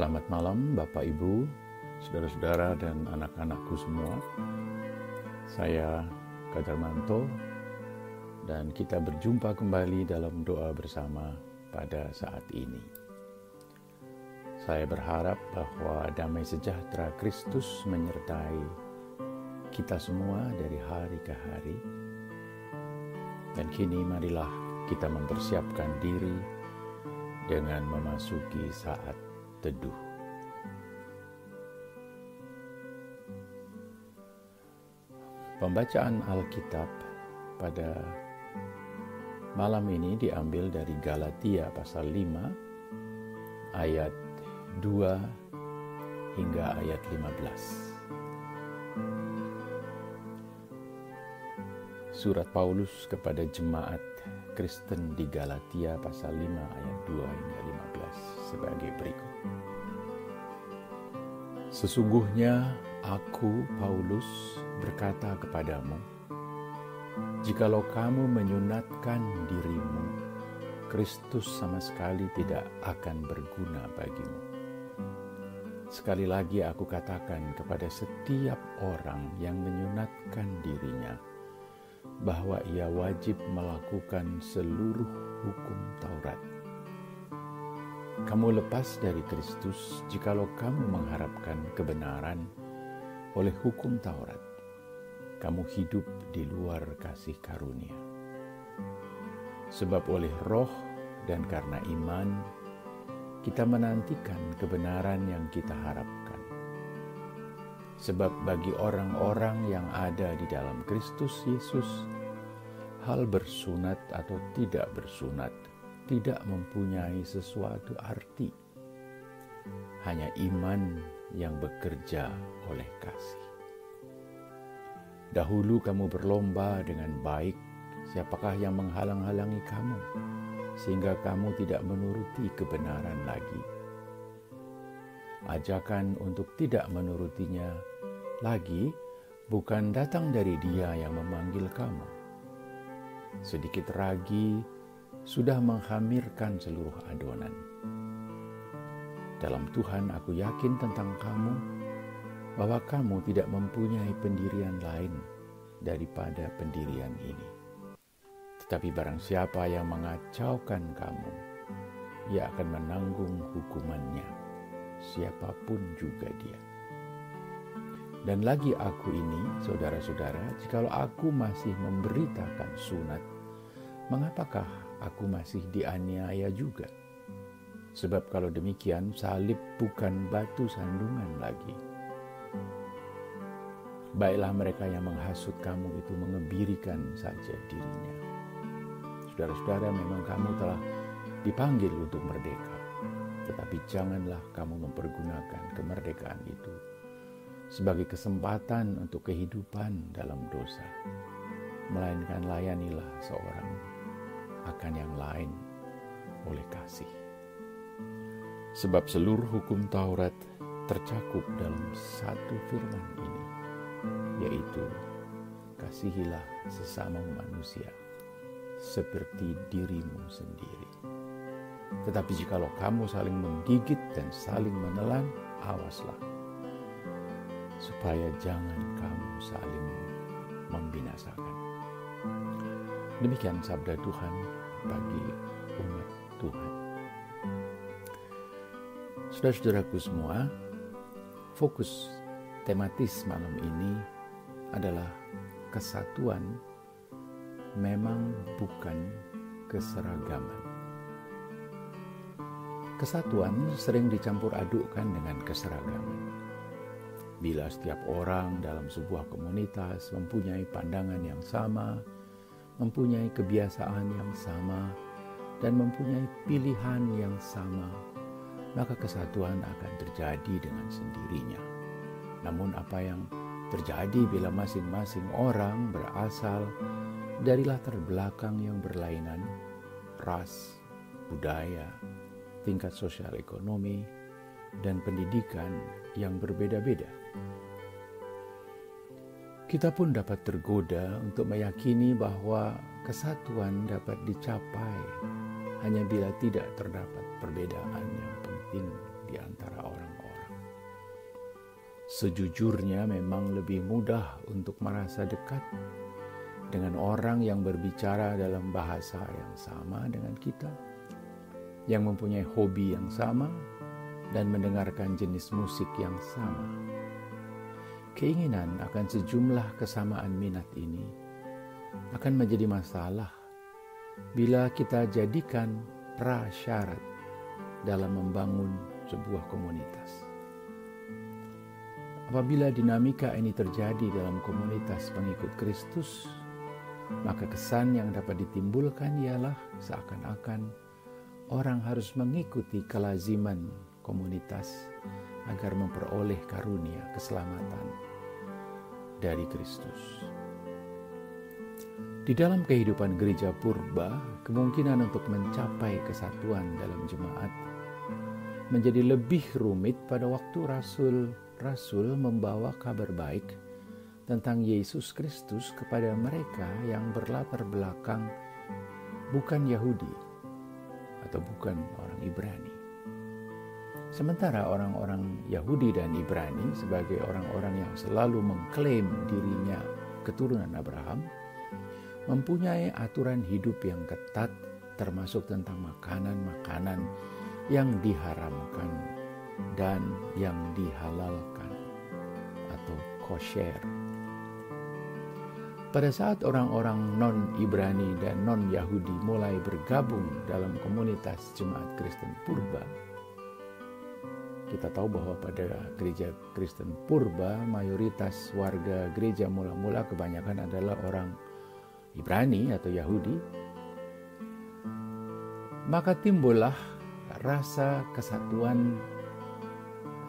Selamat malam Bapak Ibu, saudara-saudara dan anak-anakku semua. Saya Kadarmanto dan kita berjumpa kembali dalam doa bersama pada saat ini. Saya berharap bahwa damai sejahtera Kristus menyertai kita semua dari hari ke hari. Dan kini marilah kita mempersiapkan diri dengan memasuki saat teduh. Pembacaan Alkitab pada malam ini diambil dari Galatia pasal 5 ayat 2 hingga ayat 15. Surat Paulus kepada jemaat Kristen di Galatia pasal 5 ayat 2 hingga 15 sebagai berikut. Sesungguhnya aku Paulus berkata kepadamu, jikalau kamu menyunatkan dirimu, Kristus sama sekali tidak akan berguna bagimu. Sekali lagi aku katakan kepada setiap orang yang menyunatkan dirinya, bahwa ia wajib melakukan seluruh hukum Taurat. Kamu lepas dari Kristus jikalau kamu mengharapkan kebenaran oleh hukum Taurat. Kamu hidup di luar kasih karunia. Sebab oleh roh dan karena iman, kita menantikan kebenaran yang kita harapkan Sebab bagi orang-orang yang ada di dalam Kristus Yesus, hal bersunat atau tidak bersunat tidak mempunyai sesuatu arti. Hanya iman yang bekerja oleh kasih. Dahulu kamu berlomba dengan baik, siapakah yang menghalang-halangi kamu, sehingga kamu tidak menuruti kebenaran lagi. Ajakan untuk tidak menurutinya lagi bukan datang dari Dia yang memanggil kamu. Sedikit ragi sudah menghamirkan seluruh adonan. Dalam Tuhan, aku yakin tentang kamu bahwa kamu tidak mempunyai pendirian lain daripada pendirian ini. Tetapi barang siapa yang mengacaukan kamu, ia akan menanggung hukumannya, siapa pun juga dia. Dan lagi aku ini, saudara-saudara, jikalau aku masih memberitakan sunat, mengapakah aku masih dianiaya juga? Sebab kalau demikian, salib bukan batu sandungan lagi. Baiklah mereka yang menghasut kamu itu mengebirikan saja dirinya. Saudara-saudara, memang kamu telah dipanggil untuk merdeka. Tetapi janganlah kamu mempergunakan kemerdekaan itu sebagai kesempatan untuk kehidupan dalam dosa, melainkan layanilah seorang akan yang lain oleh kasih. Sebab seluruh hukum Taurat tercakup dalam satu firman ini, yaitu kasihilah sesama manusia seperti dirimu sendiri. Tetapi jikalau kamu saling menggigit dan saling menelan, awaslah supaya jangan kamu saling membinasakan. Demikian sabda Tuhan bagi umat Tuhan. Saudara-saudaraku semua, fokus tematis malam ini adalah kesatuan memang bukan keseragaman. Kesatuan sering dicampur adukkan dengan keseragaman. Bila setiap orang dalam sebuah komunitas mempunyai pandangan yang sama, mempunyai kebiasaan yang sama, dan mempunyai pilihan yang sama, maka kesatuan akan terjadi dengan sendirinya. Namun, apa yang terjadi bila masing-masing orang berasal dari latar belakang yang berlainan, ras, budaya, tingkat sosial ekonomi, dan pendidikan yang berbeda-beda? Kita pun dapat tergoda untuk meyakini bahwa kesatuan dapat dicapai hanya bila tidak terdapat perbedaan yang penting di antara orang. Sejujurnya memang lebih mudah untuk merasa dekat dengan orang yang berbicara dalam bahasa yang sama dengan kita, yang mempunyai hobi yang sama, dan mendengarkan jenis musik yang sama. Keinginan akan sejumlah kesamaan minat ini akan menjadi masalah bila kita jadikan prasyarat dalam membangun sebuah komunitas. Apabila dinamika ini terjadi dalam komunitas pengikut Kristus, maka kesan yang dapat ditimbulkan ialah seakan-akan orang harus mengikuti kelaziman komunitas agar memperoleh karunia keselamatan dari Kristus. Di dalam kehidupan gereja purba, kemungkinan untuk mencapai kesatuan dalam jemaat menjadi lebih rumit pada waktu rasul-rasul membawa kabar baik tentang Yesus Kristus kepada mereka yang berlatar belakang bukan Yahudi atau bukan orang Ibrani. Sementara orang-orang Yahudi dan Ibrani sebagai orang-orang yang selalu mengklaim dirinya keturunan Abraham, mempunyai aturan hidup yang ketat termasuk tentang makanan-makanan yang diharamkan dan yang dihalalkan atau kosher. Pada saat orang-orang non-Ibrani dan non-Yahudi mulai bergabung dalam komunitas jemaat Kristen Purba, kita tahu bahwa pada gereja Kristen Purba mayoritas warga gereja mula-mula kebanyakan adalah orang Ibrani atau Yahudi, maka timbullah rasa kesatuan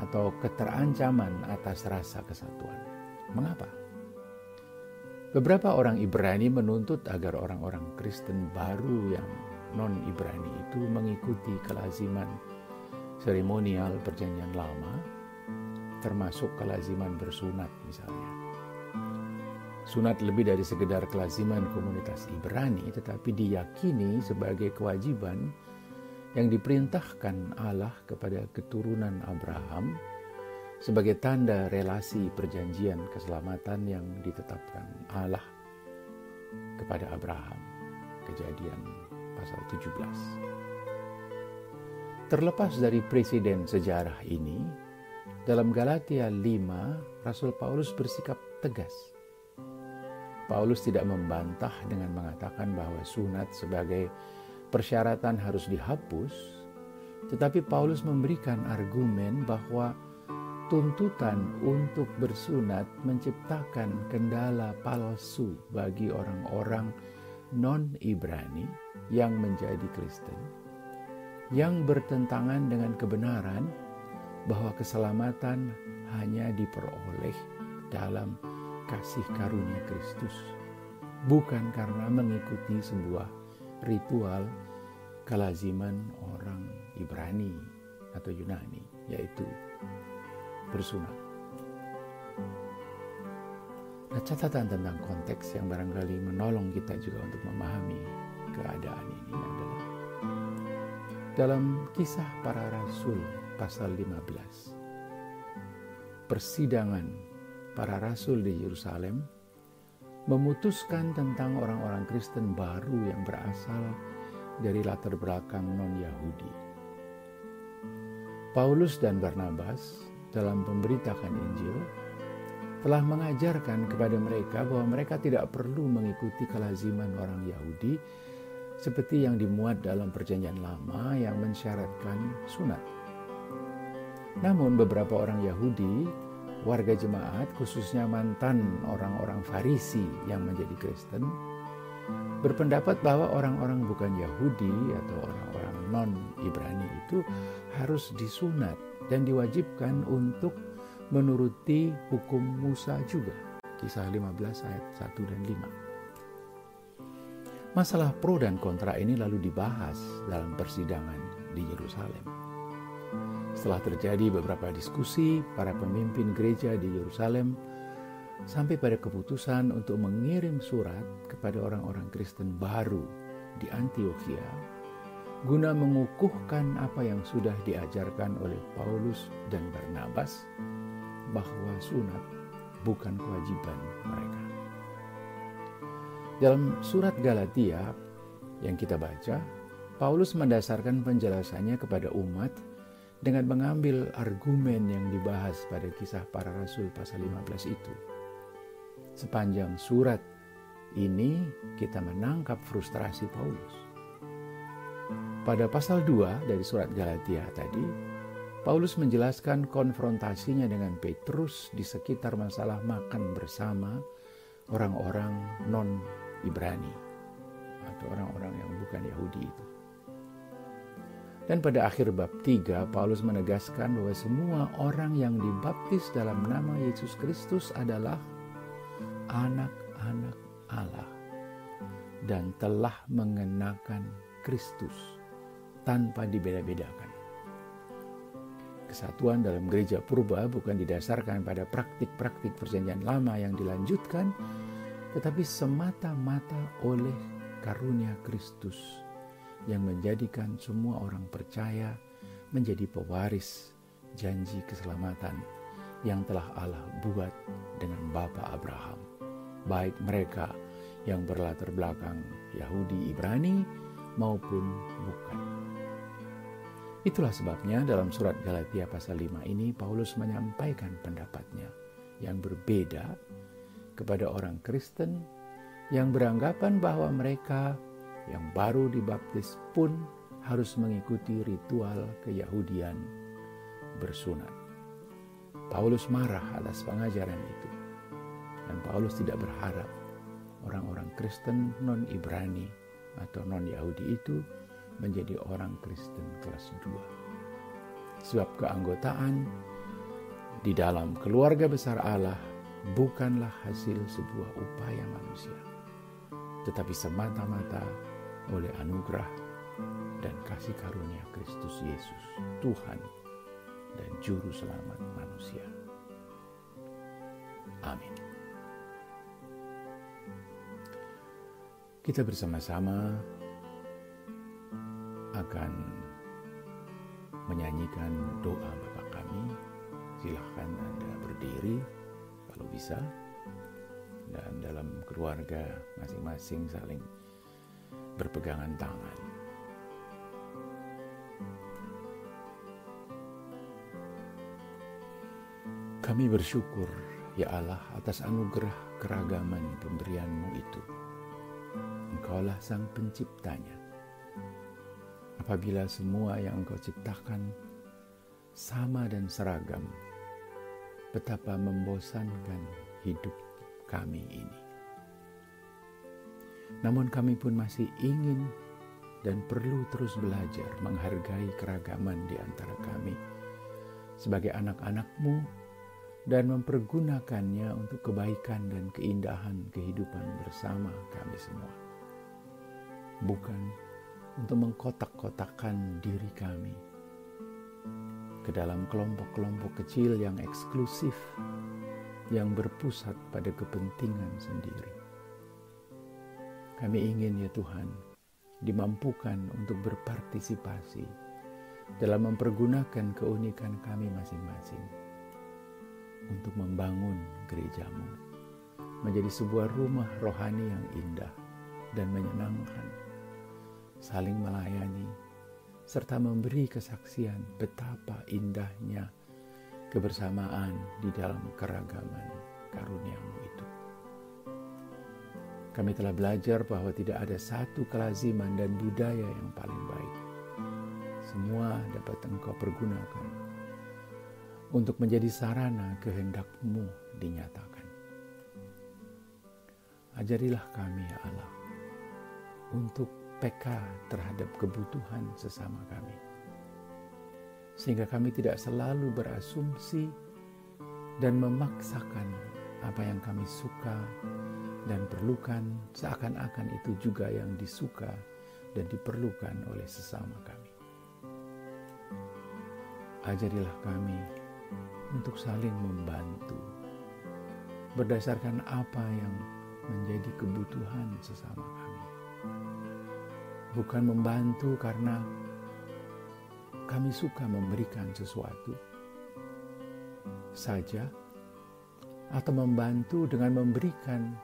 atau keterancaman atas rasa kesatuan. Mengapa? Beberapa orang Ibrani menuntut agar orang-orang Kristen baru yang non-Ibrani itu mengikuti kelaziman seremonial perjanjian lama, termasuk kelaziman bersunat misalnya. Sunat lebih dari sekedar kelaziman komunitas Ibrani, tetapi diyakini sebagai kewajiban yang diperintahkan Allah kepada keturunan Abraham sebagai tanda relasi perjanjian keselamatan yang ditetapkan Allah kepada Abraham. Kejadian pasal 17. Terlepas dari presiden sejarah ini, dalam Galatia 5, Rasul Paulus bersikap tegas. Paulus tidak membantah dengan mengatakan bahwa sunat sebagai persyaratan harus dihapus, tetapi Paulus memberikan argumen bahwa tuntutan untuk bersunat menciptakan kendala palsu bagi orang-orang non-Ibrani yang menjadi Kristen, yang bertentangan dengan kebenaran bahwa keselamatan hanya diperoleh dalam kasih karunia Kristus, bukan karena mengikuti sebuah ritual kelaziman orang Ibrani atau Yunani, yaitu bersunat. Nah, catatan tentang konteks yang barangkali menolong kita juga untuk memahami keadaan ini dalam kisah para rasul pasal 15. Persidangan para rasul di Yerusalem memutuskan tentang orang-orang Kristen baru yang berasal dari latar belakang non-Yahudi. Paulus dan Barnabas dalam pemberitakan Injil telah mengajarkan kepada mereka bahwa mereka tidak perlu mengikuti kelaziman orang Yahudi seperti yang dimuat dalam perjanjian lama yang mensyaratkan sunat. Namun beberapa orang Yahudi warga jemaat, khususnya mantan orang-orang Farisi yang menjadi Kristen, berpendapat bahwa orang-orang bukan Yahudi atau orang-orang non-Ibrani itu harus disunat dan diwajibkan untuk menuruti hukum Musa juga. Kisah 15 ayat 1 dan 5. Masalah pro dan kontra ini lalu dibahas dalam persidangan di Yerusalem. Setelah terjadi beberapa diskusi, para pemimpin gereja di Yerusalem sampai pada keputusan untuk mengirim surat kepada orang-orang Kristen baru di Antioquia guna mengukuhkan apa yang sudah diajarkan oleh Paulus dan Barnabas bahwa sunat bukan kewajiban mereka. Dalam surat Galatia yang kita baca, Paulus mendasarkan penjelasannya kepada umat dengan mengambil argumen yang dibahas pada kisah para rasul pasal 15 itu. Sepanjang surat ini kita menangkap frustrasi Paulus. Pada pasal 2 dari surat Galatia tadi, Paulus menjelaskan konfrontasinya dengan Petrus di sekitar masalah makan bersama orang-orang non-Ibrani atau orang-orang yang bukan Yahudi itu. Dan pada akhir bab 3, Paulus menegaskan bahwa semua orang yang dibaptis dalam nama Yesus Kristus adalah anak-anak Allah dan telah mengenakan Kristus tanpa dibeda-bedakan. Kesatuan dalam gereja purba bukan didasarkan pada praktik-praktik perjanjian lama yang dilanjutkan, tetapi semata-mata oleh karunia Kristus yang menjadikan semua orang percaya menjadi pewaris janji keselamatan yang telah Allah buat dengan Bapa Abraham, baik mereka yang berlatar belakang Yahudi Ibrani maupun bukan. Itulah sebabnya dalam surat Galatia pasal 5 ini Paulus menyampaikan pendapatnya yang berbeda kepada orang Kristen yang beranggapan bahwa mereka yang baru dibaptis pun harus mengikuti ritual keyahudian bersunat. Paulus marah atas pengajaran itu. Dan Paulus tidak berharap orang-orang Kristen non-Ibrani atau non-Yahudi itu menjadi orang Kristen kelas 2. Sebab keanggotaan di dalam keluarga besar Allah bukanlah hasil sebuah upaya manusia, tetapi semata-mata oleh anugerah dan kasih karunia Kristus Yesus, Tuhan dan Juru Selamat manusia. Amin. Kita bersama-sama akan menyanyikan doa Bapa kami. Silahkan Anda berdiri kalau bisa. Dan dalam keluarga masing-masing saling berpegangan tangan. Kami bersyukur, ya Allah, atas anugerah keragaman pemberianmu itu. Engkaulah sang penciptanya. Apabila semua yang engkau ciptakan sama dan seragam, betapa membosankan hidup kami ini. Namun kami pun masih ingin dan perlu terus belajar menghargai keragaman di antara kami sebagai anak-anakmu dan mempergunakannya untuk kebaikan dan keindahan kehidupan bersama kami semua. Bukan untuk mengkotak-kotakan diri kami ke dalam kelompok-kelompok kecil yang eksklusif yang berpusat pada kepentingan sendiri. Kami ingin ya Tuhan dimampukan untuk berpartisipasi dalam mempergunakan keunikan kami masing-masing untuk membangun gerejamu menjadi sebuah rumah rohani yang indah dan menyenangkan, saling melayani, serta memberi kesaksian betapa indahnya kebersamaan di dalam keragaman karuniamu itu. Kami telah belajar bahwa tidak ada satu kelaziman dan budaya yang paling baik. Semua dapat engkau pergunakan untuk menjadi sarana kehendakmu dinyatakan. Ajarilah kami ya Allah untuk peka terhadap kebutuhan sesama kami. Sehingga kami tidak selalu berasumsi dan memaksakan apa yang kami suka dan perlukan seakan-akan itu juga yang disuka dan diperlukan oleh sesama kami. Ajarilah kami untuk saling membantu berdasarkan apa yang menjadi kebutuhan sesama kami. Bukan membantu karena kami suka memberikan sesuatu saja, atau membantu dengan memberikan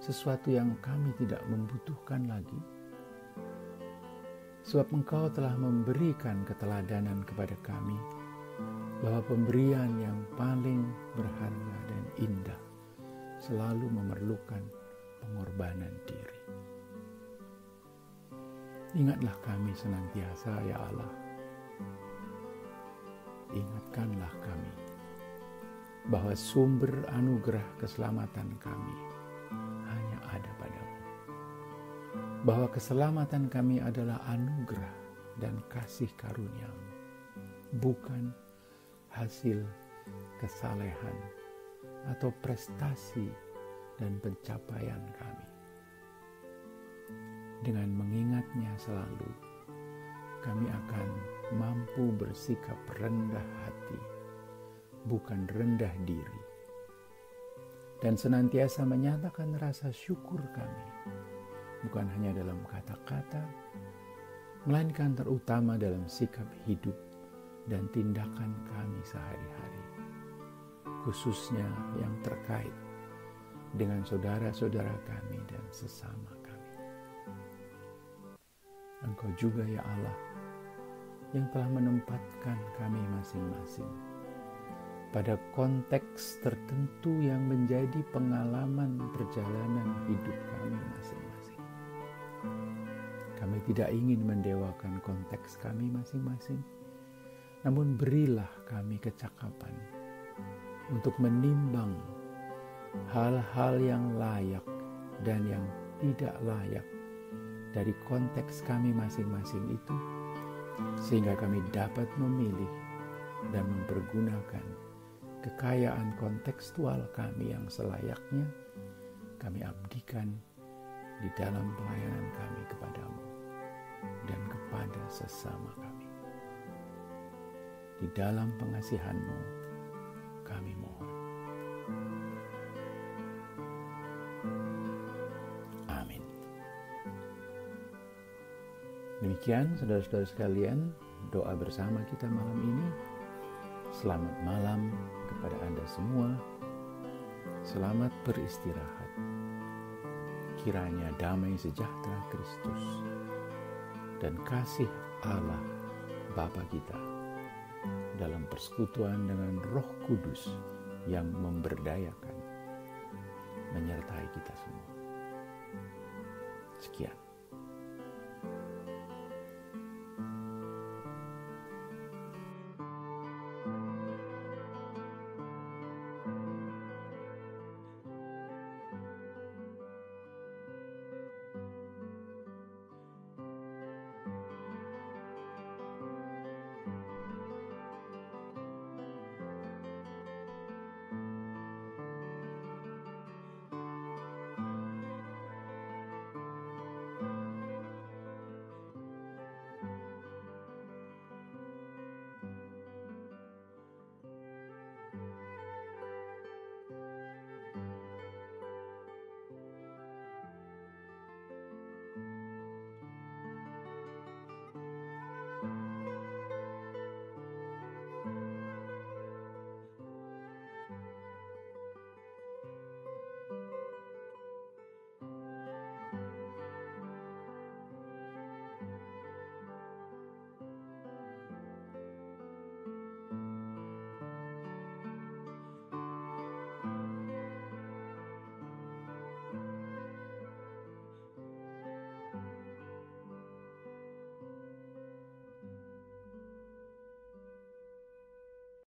sesuatu yang kami tidak membutuhkan lagi? Sebab Engkau telah memberikan keteladanan kepada kami bahwa pemberian yang paling berharga dan indah selalu memerlukan pengorbanan diri. Ingatlah kami senantiasa, ya Allah. Ingatkanlah kami bahwa sumber anugerah keselamatan kami hanya ada padamu. Bahwa keselamatan kami adalah anugerah dan kasih karuniamu, bukan hasil kesalehan atau prestasi dan pencapaian kami dengan mengingatnya selalu, kami akan mampu bersikap rendah hati, bukan rendah diri, dan senantiasa menyatakan rasa syukur kami, bukan hanya dalam kata-kata, melainkan terutama dalam sikap hidup dan tindakan kami sehari-hari, khususnya yang terkait dengan saudara-saudara kami dan sesama Engkau juga ya Allah yang telah menempatkan kami masing-masing pada konteks tertentu yang menjadi pengalaman perjalanan hidup kami masing-masing. Kami tidak ingin mendewakan konteks kami masing-masing, namun berilah kami kecakapan untuk menimbang hal-hal yang layak dan yang tidak layak dari konteks kami masing-masing itu, sehingga kami dapat memilih dan mempergunakan kekayaan kontekstual kami yang selayaknya kami abdikan di dalam pelayanan kami kepadamu dan kepada sesama kami. Di dalam pengasihanmu kami mohon. Demikian saudara-saudara sekalian, doa bersama kita malam ini. Selamat malam kepada Anda semua. Selamat beristirahat. Kiranya damai sejahtera Kristus dan kasih Allah Bapa kita dalam persekutuan dengan Roh Kudus yang memberdayakan menyertai kita semua. Sekian.